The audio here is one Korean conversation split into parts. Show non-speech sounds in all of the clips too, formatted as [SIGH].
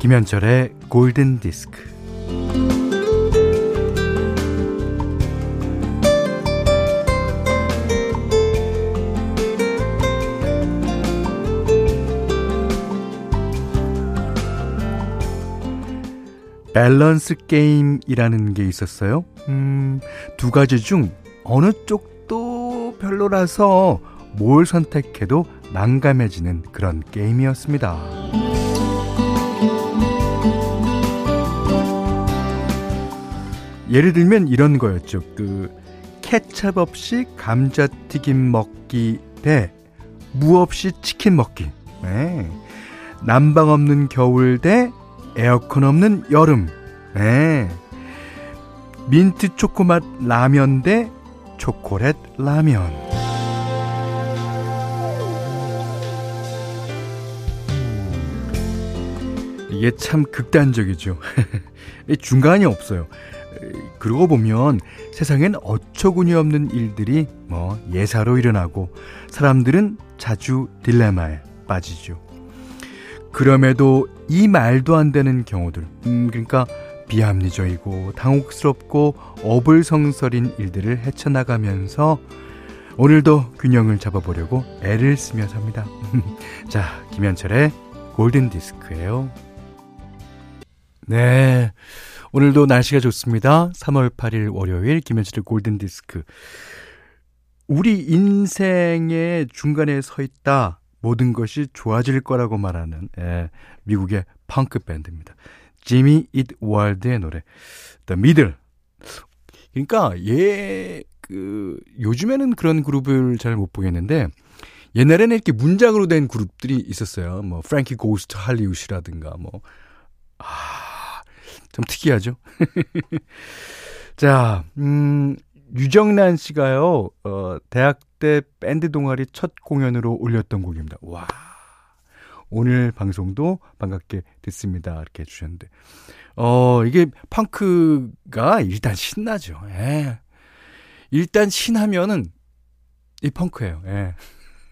김현철의 골든 디스크. 밸런스 게임이라는 게 있었어요. 음, 두 가지 중 어느 쪽도 별로라서 뭘 선택해도 난감해지는 그런 게임이었습니다. 예를 들면 이런 거였죠. 그 케찹 없이 감자튀김 먹기 대 무 없이 치킨 먹기. 네. 난방 없는 겨울 대 에어컨 없는 여름. 네. 민트 초코맛 라면 대 초콜릿 라면. 이게 참 극단적이죠. [LAUGHS] 중간이 없어요. 그러고 보면 세상엔 어처구니 없는 일들이 뭐 예사로 일어나고 사람들은 자주 딜레마에 빠지죠. 그럼에도 이 말도 안 되는 경우들, 음, 그러니까 비합리적이고 당혹스럽고 어불성설인 일들을 헤쳐나가면서 오늘도 균형을 잡아보려고 애를 쓰며 삽니다. [LAUGHS] 자, 김현철의 골든 디스크예요. 네. 오늘도 날씨가 좋습니다. 3월 8일 월요일 김현철의 골든 디스크. 우리 인생의 중간에 서 있다. 모든 것이 좋아질 거라고 말하는 예, 미국의 펑크 밴드입니다. Jimmy Eat World의 노래 The Middle. 그러니까 얘그 요즘에는 그런 그룹을 잘 못 보겠는데 옛날에는 이렇게 문장으로 된 그룹들이 있었어요. 뭐 Frankie Goes to Hollywood라든가 뭐 아. 좀 특이하죠? [LAUGHS] 자, 음, 유정란 씨가요, 어, 대학 때 밴드 동아리 첫 공연으로 올렸던 곡입니다. 와. 오늘 방송도 반갑게 듣습니다. 이렇게 해주셨는데. 어, 이게 펑크가 일단 신나죠. 예. 일단 신하면은 이 펑크예요. 예.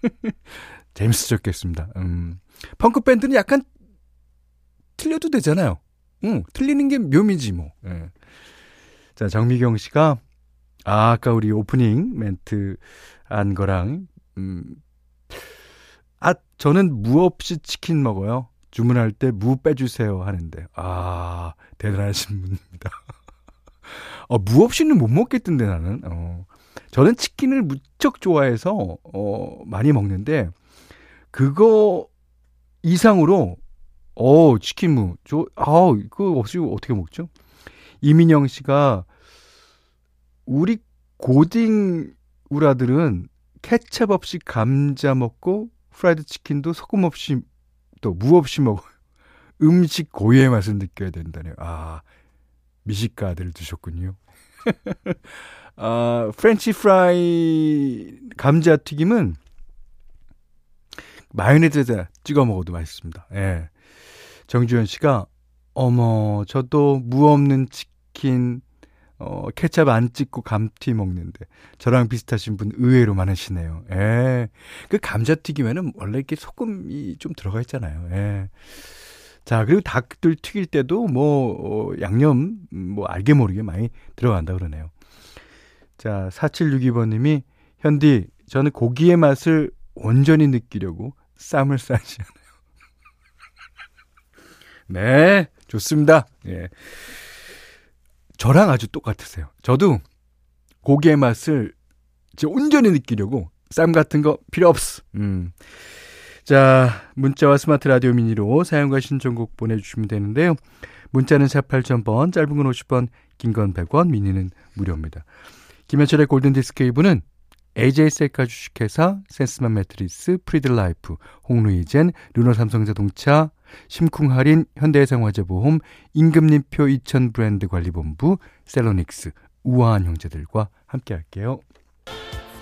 [LAUGHS] 재밌어졌겠습니다. 음. 펑크 밴드는 약간 틀려도 되잖아요. 응, 틀리는 게 묘미지 뭐. 예. 자, 정미경 씨가 아, 아까 우리 오프닝 멘트 한 거랑 음 아, 저는 무 없이 치킨 먹어요. 주문할 때 무 빼주세요 하는데 아 대단하신 분입니다. [LAUGHS] 어, 무 없이는 못 먹겠던데 나는. 어. 저는 치킨을 무척 좋아해서 어, 많이 먹는데 그거 이상으로 어, 치킨무. 저, 아, 그거 없이 어떻게 먹죠? 이민영 씨가, 우리 고딩 아들은 케첩 없이 감자 먹고, 프라이드 치킨도 소금 없이, 또 무 없이 먹어요. [LAUGHS] 음식 고유의 맛을 느껴야 된다네요. 아, 미식가들 두셨군요. [LAUGHS] 아, 프렌치 프라이 감자 튀김은 마요네즈에다 찍어 먹어도 맛있습니다. 예. 정주현 씨가 어머 저도 무 없는 치킨 어, 케찹 안 찍고 감튀 먹는데 저랑 비슷하신 분 의외로 많으시네요. 예. 그 감자튀김에는 원래 이렇게 소금이 좀 들어가 있잖아요. 예. 자, 그리고 닭들 튀길 때도 뭐 어, 양념 뭐 알게 모르게 많이 들어간다 그러네요. 자, 4762번 님이 현디 저는 고기의 맛을 온전히 느끼려고 쌈을 않아요. 네, 좋습니다. 예. 저랑 아주 똑같으세요. 저도 고기의 맛을 온전히 느끼려고 쌈 같은 거 필요 없어. 음. 자, 문자와 스마트 라디오 미니로 사연과 신청곡 보내주시면 되는데요. 문자는 4 8000번, 짧은 건 50원, 긴건 100원, 미니는 무료입니다. 김현철의 골든디스크 이브는 AJ 셀카 주식회사, 센스맘 매트리스, 프리드라이프, 홍루이젠, 르노삼성자동차, 심쿵할인, 현대해상화재보험, 임금님표 2000 브랜드 관리본부, 셀로닉스, 우아한 형제들과 함께 할게요.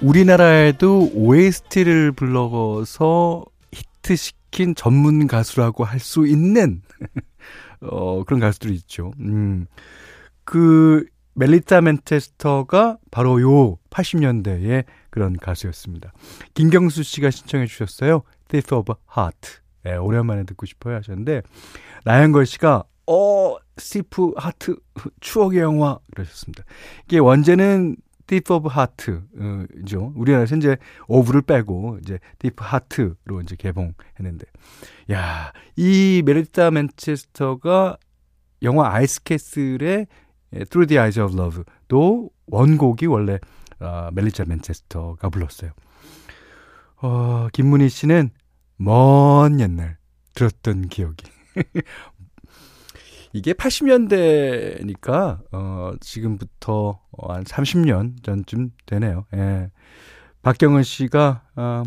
우리나라에도 OST를 불러서 히트시킨 전문 가수라고 할 수 있는 [LAUGHS] 어, 그런 가수들이 있죠. 음. 그 멜리타 맨체스터가 바로 요 80년대의 그런 가수였습니다. 김경수 씨가 신청해 주셨어요. Thief of Heart. 예, 오랜만에 듣고 싶어요 하셨는데 나영걸 씨가 어 Thief Heart 추억의 영화 그러셨습니다. 이게 원제는 Thief of Heart죠. 우리나라에서 이제 of를 빼고 이제 Thief Heart로 이제 개봉했는데 야, 이 멜리사 맨체스터가 영화 Ice Castle의 Through the Eyes of Love도 원곡이 원래 어, 멜리차 맨체스터가 불렀어요. 어, 김문희 씨는 먼 옛날 들었던 기억이. [LAUGHS] 이게 80년대니까, 어, 지금부터 한 30년 전쯤 되네요. 예. 박경은 씨가, 어,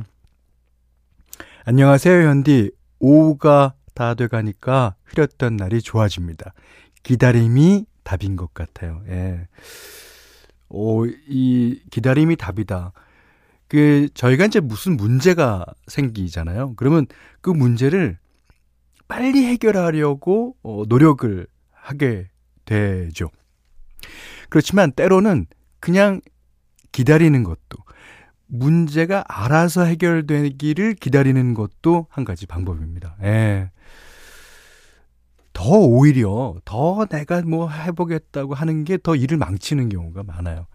안녕하세요, 현디. 오후가 다 돼가니까 흐렸던 날이 좋아집니다. 기다림이 답인 것 같아요. 예. 오, 이 기다림이 답이다. 그 저희가 이제 무슨 문제가 생기잖아요. 그러면 그 문제를 빨리 해결하려고 어, 노력을 하게 되죠. 그렇지만 때로는 그냥 기다리는 것도 문제가 알아서 해결되기를 기다리는 것도 한 가지 방법입니다. 예. 더 오히려 더 내가 뭐 해보겠다고 하는 게 더 일을 망치는 경우가 많아요.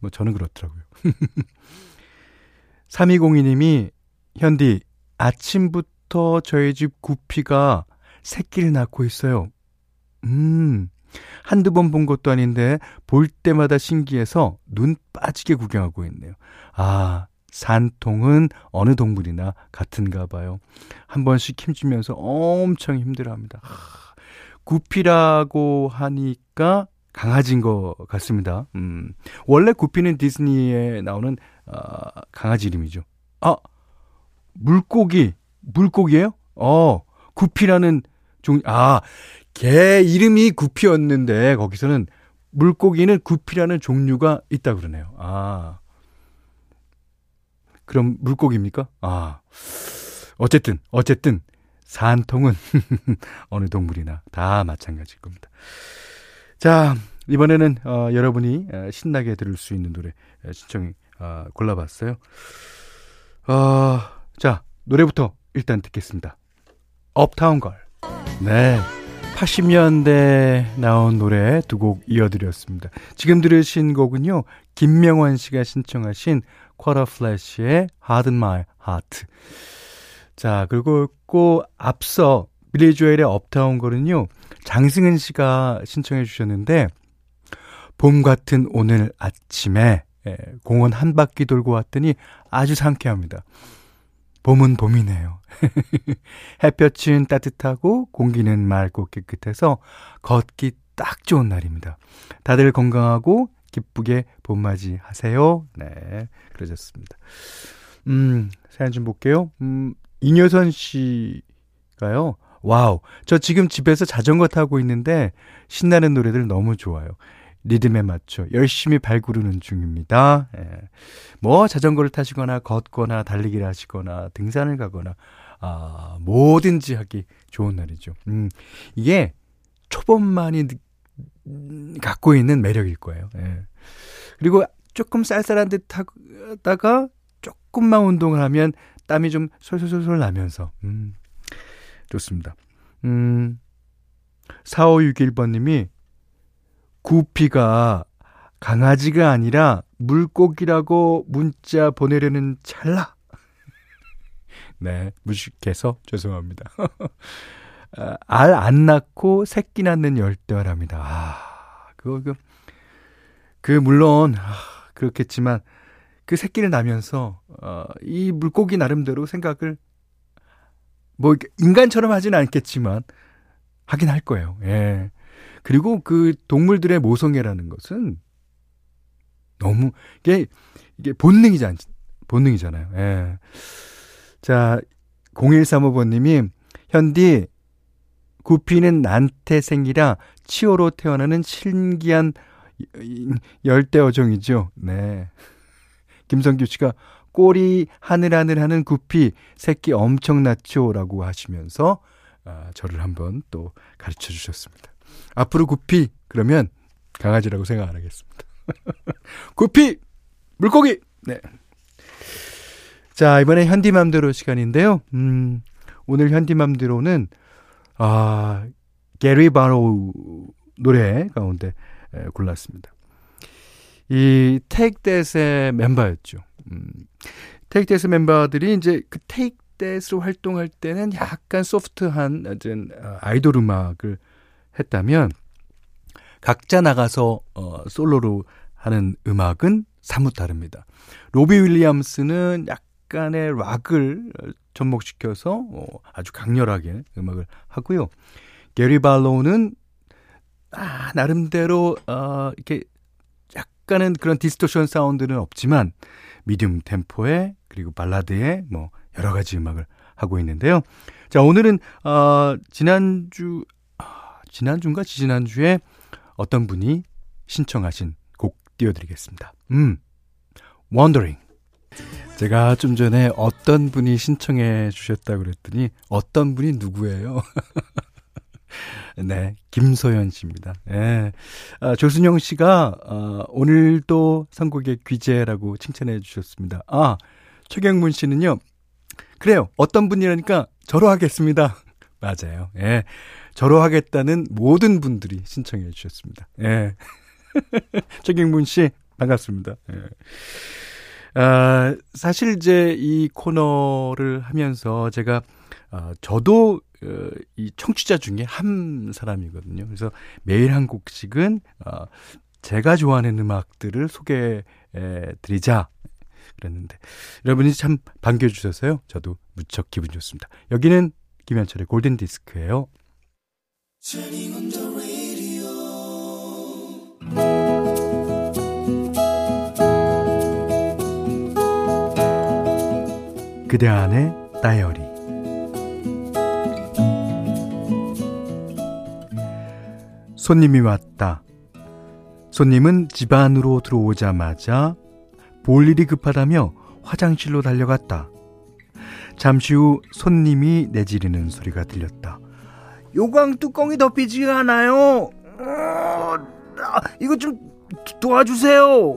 뭐 저는 그렇더라고요. [LAUGHS] 3202님이 현디 아침부터 저희 집 구피가 새끼를 낳고 있어요. 음. 한두 번 본 것도 아닌데 볼 때마다 신기해서 눈 빠지게 구경하고 있네요. 아, 산통은 어느 동물이나 같은가 봐요. 한 번씩 힘주면서 엄청 힘들어합니다. 구피라고 하니까 강아지인 것 같습니다. 음. 원래 구피는 디즈니에 나오는 어, 강아지 이름이죠. 아, 물고기, 물고기예요? 어, 구피라는 종, 아, 개 이름이 구피였는데 거기서는 물고기는 구피라는 종류가 있다 그러네요. 아. 그럼 물고기입니까? 아. 어쨌든, 어쨌든, 산통은 [LAUGHS] 어느 동물이나 다 마찬가지일 겁니다. 자, 이번에는 어, 여러분이 어, 신나게 들을 수 있는 노래 어, 신청 어, 골라봤어요. 어, 자, 노래부터 일단 듣겠습니다. 업타운 걸. 네. 80년대 나온 노래 두 곡 이어드렸습니다. 지금 들으신 곡은요, 김명원 씨가 신청하신 쿼터 플래시의 Harden My Heart. 자, 그리고 꼭 앞서 빌리 조엘의 업타운 걸은요, 장승은 씨가 신청해 주셨는데, 봄 같은 오늘 아침에 예, 공원 한 바퀴 돌고 왔더니 아주 상쾌합니다. 봄은 봄이네요. [LAUGHS] 햇볕은 따뜻하고 공기는 맑고 깨끗해서 걷기 딱 좋은 날입니다. 다들 건강하고 기쁘게 봄맞이 하세요. 네, 그러셨습니다. 음, 사연 좀 볼게요. 음, 이녀선 씨가요. 와우. 저 지금 집에서 자전거 타고 있는데 신나는 노래들 너무 좋아요. 리듬에 맞춰 열심히 발구르는 중입니다. 예. 뭐 자전거를 타시거나 걷거나 달리기를 하시거나 등산을 가거나 아, 뭐든지 하기 좋은 날이죠. 음, 이게 초봄만이 갖고 있는 매력일 거예요. 예. 그리고 조금 쌀쌀한 듯 하다가 조금만 운동을 하면 땀이 좀 솔솔솔솔 나면서 음, 좋습니다. 음, 4561번님이 구피가 강아지가 아니라 물고기라고 문자 보내려는 찰나. [LAUGHS] 네, 무식해서 죄송합니다. [LAUGHS] 아, 알안 낳고 새끼 낳는 열대어랍니다. 아, 그거, 그, 그, 물론, 아, 그렇겠지만, 그 새끼를 낳으면서, 어, 이 물고기 나름대로 생각을, 뭐, 인간처럼 하진 않겠지만, 하긴 할 거예요. 예. 그리고 그 동물들의 모성애라는 것은 너무 이게 이게 본능이지 않 본능이잖아요. 예. 자, 0135번님이 현디 구피는 난태 생이라 치어로 태어나는 신기한 열대 어종이죠. 네. 김성규 씨가 꼬리 하늘하늘 하는 구피 새끼 엄청났죠라고 하시면서 아, 저를 한번 또 가르쳐 주셨습니다. 앞으로 구피 그러면 강아지라고 생각 안 하겠습니다. [LAUGHS] 구피 물고기. 네. 자, 이번에 현디맘대로 시간인데요. 음, 오늘 현디맘대로는 아 게리 바로우 노래 가운데 에, 골랐습니다. 이 테이크 댓의 멤버였죠. 음, 테이크 댓의 멤버들이 이제 그 테이크 댓으로 활동할 때는 약간 소프트한 어, 아이돌 음악을 했다면 각자 나가서 어, 솔로로 하는 음악은 사뭇 다릅니다. 로비 윌리엄스는 약간의 락을 접목시켜서 어, 아주 강렬하게 음악을 하고요. 게리 발로는 아, 나름대로 어, 이렇게 약간은 그런 distortion 사운드는 없지만 medium 템포의 그리고 발라드의 뭐 여러 가지 음악을 하고 있는데요. 자, 오늘은 어, 지난주 아, 지난주인가 지지난주에 어떤 분이 신청하신 곡 띄워드리겠습니다. 음, Wondering. 제가 좀 전에 어떤 분이 신청해 주셨다고 그랬더니 어떤 분이 누구예요? [LAUGHS] 네, 김소연 씨입니다. 예. 아, 조순영 씨가 어, 오늘도 선곡의 귀재라고 칭찬해 주셨습니다. 아, 최경문 씨는요. 그래요. 어떤 분이라니까 저로 하겠습니다. [LAUGHS] 맞아요. 예. 저로 하겠다는 모든 분들이 신청해 주셨습니다. 예. [LAUGHS] 최경문 씨, 반갑습니다. 예. 아, 사실 이제 이 코너를 하면서 제가, 아, 저도, 어, 이 청취자 중에 한 사람이거든요. 그래서 매일 한 곡씩은, 어, 제가 좋아하는 음악들을 소개해 드리자. 그랬는데, 여러분이 참 반겨주셔서요. 저도 무척 기분 좋습니다. 여기는 김현철의 골든 디스크예요. 그대 안의 다이어리 손님이 왔다. 손님은 집 안으로 들어오자마자 볼 일이 급하다며 화장실로 달려갔다. 잠시 후 손님이 내지르는 소리가 들렸다. 요강 뚜껑이 덮이지가 않아요. 어, 이거 좀 도와주세요.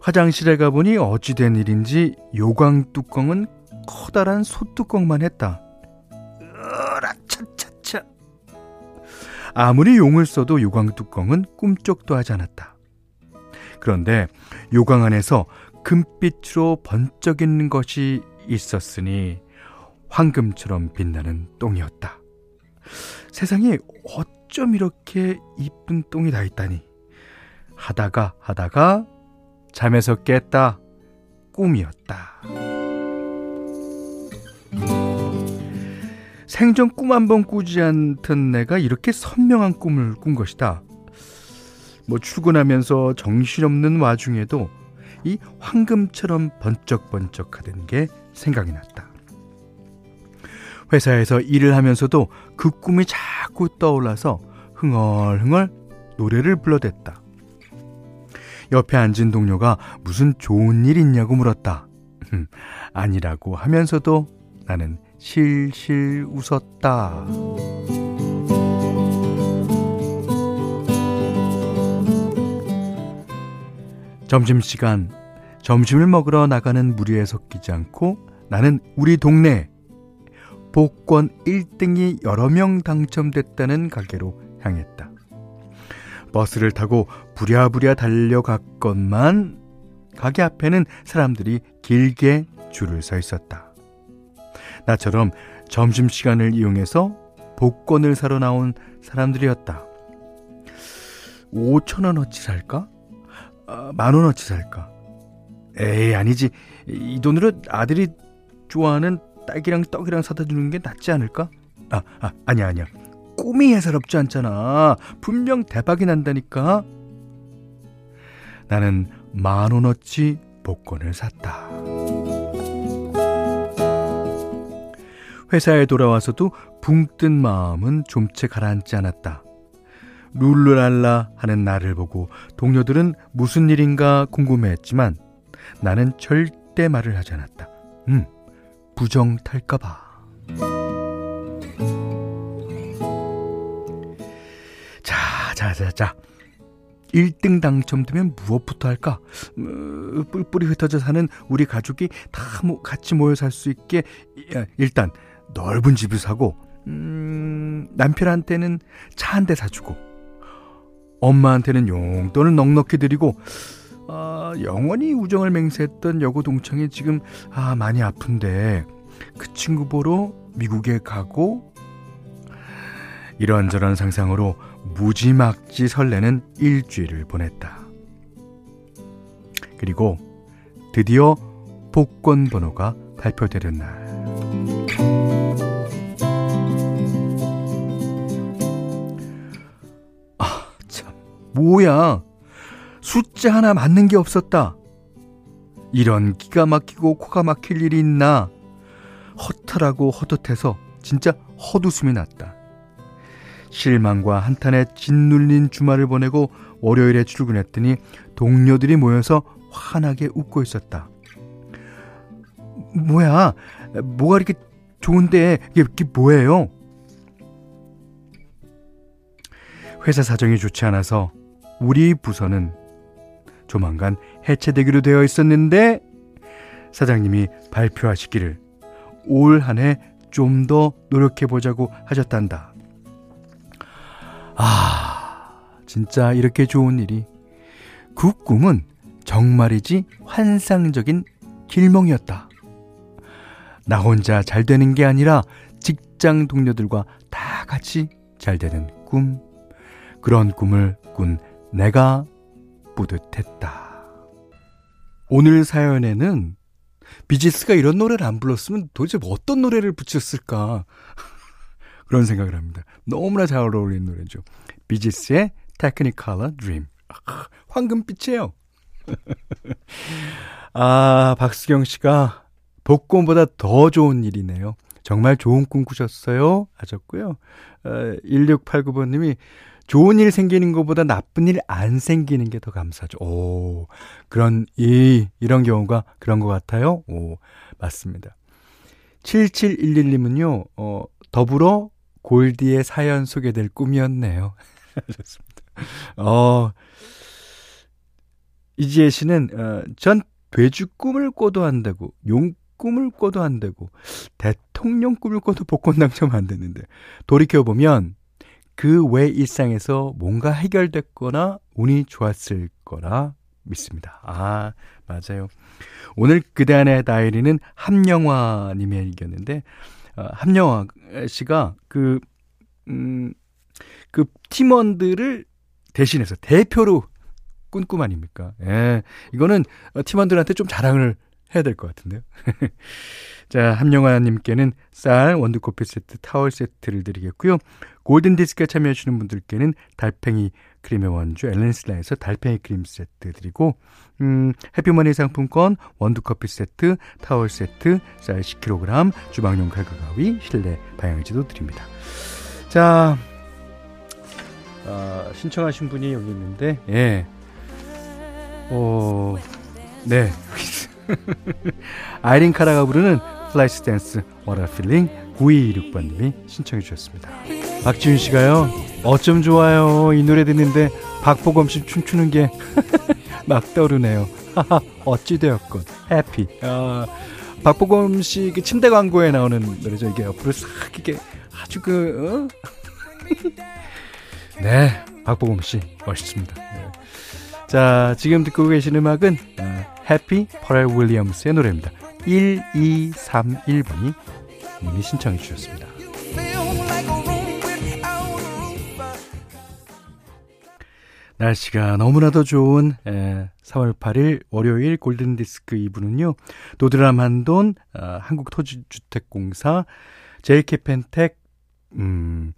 화장실에 가보니 어찌된 일인지 요강 뚜껑은 커다란 소뚜껑만 했다. 으라 차차차. 아무리 용을 써도 요강 뚜껑은 꿈쩍도 하지 않았다. 그런데 요강 안에서 금빛으로 번쩍이는 것이 있었으니 황금처럼 빛나는 똥이었다. 세상에 어쩜 이렇게 이쁜 똥이 다 있다니. 하다가 하다가 잠에서 깼다. 꿈이었다. 생전 꿈 한 번 꾸지 않던 내가 이렇게 선명한 꿈을 꾼 것이다. 뭐 출근하면서 정신없는 와중에도 이 황금처럼 번쩍번쩍하던 게 생각이 났다. 회사에서 일을 하면서도 그 꿈이 자꾸 떠올라서 흥얼흥얼 노래를 불러댔다. 옆에 앉은 동료가 무슨 좋은 일 있냐고 물었다. 아니라고 하면서도 나는 실실 웃었다. 점심시간, 점심을 먹으러 나가는 무리에 섞이지 않고 나는 우리 동네 복권 1등이 여러 명 당첨됐다는 가게로 향했다. 버스를 타고 부랴부랴 달려갔건만 가게 앞에는 사람들이 길게 줄을 서 있었다. 나처럼 점심시간을 이용해서 복권을 사러 나온 사람들이었다. 5천원어치 살까? 아, 만원어치 살까? 에이, 아니지. 이 돈으로 아들이 좋아하는 딸기랑 떡이랑 사다 주는 게 낫지 않을까? 아, 아, 아니야, 아니야. 꿈이 해사롭지 않잖아. 분명 대박이 난다니까. 나는 만 원어치 복권을 샀다. 회사에 돌아와서도 붕 뜬 마음은 좀 채 가라앉지 않았다. 룰루랄라 하는 나를 보고 동료들은 무슨 일인가 궁금해했지만 나는 절대 말을 하지 않았다. 음, 부정 탈까봐. 자, 자, 자, 자. 1등 당첨되면 무엇부터 할까? 음, 뿔뿔이 흩어져 사는 우리 가족이 다 같이 모여 살 수 있게 일단 넓은 집을 사고 음, 남편한테는 차 한 대 사주고 엄마한테는 용돈을 넉넉히 드리고 아, 영원히 우정을 맹세했던 여고 동창이 지금 아, 많이 아픈데 그 친구 보러 미국에 가고 이런저런 상상으로 무지막지 설레는 일주일을 보냈다. 그리고 드디어 복권 번호가 발표되는 날. 아, 참. 뭐야. 숫자 하나 맞는 게 없었다. 이런 기가 막히고 코가 막힐 일이 있나. 허탈하고 헛헛해서 진짜 헛웃음이 났다. 실망과 한탄에 짓눌린 주말을 보내고 월요일에 출근했더니 동료들이 모여서 환하게 웃고 있었다. 뭐야? 뭐가 이렇게 좋은데 이게, 이게 뭐예요? 회사 사정이 좋지 않아서 우리 부서는 조만간 해체되기로 되어 있었는데 사장님이 발표하시기를 올 한 해 좀 더 노력해 보자고 하셨단다. 아, 진짜 이렇게 좋은 일이 그 꿈은 정말이지 환상적인 길몽이었다. 나 혼자 잘 되는 게 아니라 직장 동료들과 다 같이 잘 되는 꿈. 그런 꿈을 꾼 내가 뿌듯했다. 오늘 사연에는 비지스가 이런 노래를 안 불렀으면 도대체 어떤 노래를 붙였을까? [LAUGHS] 그런 생각을 합니다. 너무나 잘 어울리는 노래죠. 비지스의 테크니컬러 드림. 아, 황금빛이에요. [LAUGHS] 아, 박수경 씨가 복권보다 더 좋은 일이네요. 정말 좋은 꿈 꾸셨어요. 하셨고요. 어, 1689번님이 좋은 일 생기는 것보다 나쁜 일 안 생기는 게 더 감사하죠. 오, 그런, 이, 이런 경우가 그런 것 같아요. 오, 맞습니다. 7711님은요, 어, 더불어 골디의 사연 소개될 꿈이었네요. [LAUGHS] 좋습니다. 어, 이지혜 씨는, 어, 전 돼지 꿈을 꿔도 안 되고, 용 꿈을 꿔도 안 되고, 대통령 꿈을 꿔도 복권 당첨 안 됐는데, 돌이켜보면, 그 외 일상에서 뭔가 해결됐거나 운이 좋았을 거라 믿습니다. 아, 맞아요. 오늘 그대 안의 다이리는 함영화님의 의견인데, 어, 함영화 씨가 그, 음, 그 팀원들을 대신해서 대표로 꾼꿈 아닙니까? 예. 이거는 팀원들한테 좀 자랑을 해야 될 것 같은데요. [LAUGHS] 자, 함영화님께는 쌀, 원두커피 세트, 타월 세트를 드리겠고요. 골든디스크에 참여해주시는 분들께는 달팽이 크림의 원조 엘렌실라에서 달팽이 크림 세트 드리고 음, 해피머니 상품권 원두커피 세트, 타월 세트, 쌀 10kg, 주방용 칼과 가위, 실내 방향제도 드립니다. 자, 어, 신청하신 분이 여기 있는데, 예. 어, 네. [LAUGHS] 아이린 카라가 부르는 Flashdance What a Feeling 9226번님이 신청해 주셨습니다. 박지윤 씨가요, 어쩜 좋아요. 이 노래 듣는데 박보검 씨 춤추는 게 [LAUGHS] 막 떠오르네요. 어찌되었건. 해피. 아, 박보검 씨 그 침대 광고에 나오는 노래죠. 이게 옆으로 싹 이게 아주 그, 어? [LAUGHS] 네, 박보검 씨 멋있습니다. 네. 자, 지금 듣고 계신 음악은 어, 해피 퍼렐 윌리엄스의 노래입니다. 1231번이 님이 신청해 주셨습니다. 날씨가 너무나도 좋은 에, 4월 8일 월요일 골든디스크 2부는요. 노드람 한돈, 어, 한국토지주택공사, JK펜텍, 음,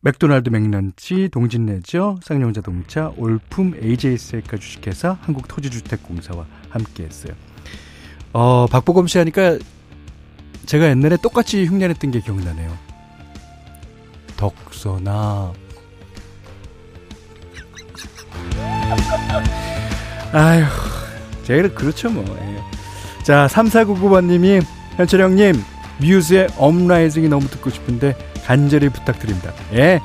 맥도날드 맥런치, 동진레저, 쌍용자동차, 올품 AJ셀카 주식회사, 한국토지주택공사와 함께했어요. 어, 박보검 씨 하니까 제가 옛날에 똑같이 흉내냈던 게 기억나네요. 덕선아 아휴, 제가 그렇죠 뭐. 예. 자, 3499번님이 현철 형님 뮤즈의 Uprising이 너무 듣고 싶은데 간절히 부탁드립니다. 예,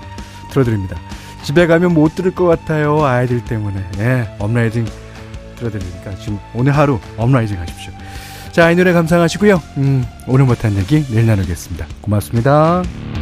들어드립니다. 집에 가면 못 들을 것 같아요. 아이들 때문에. 예, Uprising 들어드리니까 지금 오늘 하루 업라이징 하십시오. 자, 이 노래 감상하시고요. 음, 오늘 못한 얘기 내일 나누겠습니다. 고맙습니다.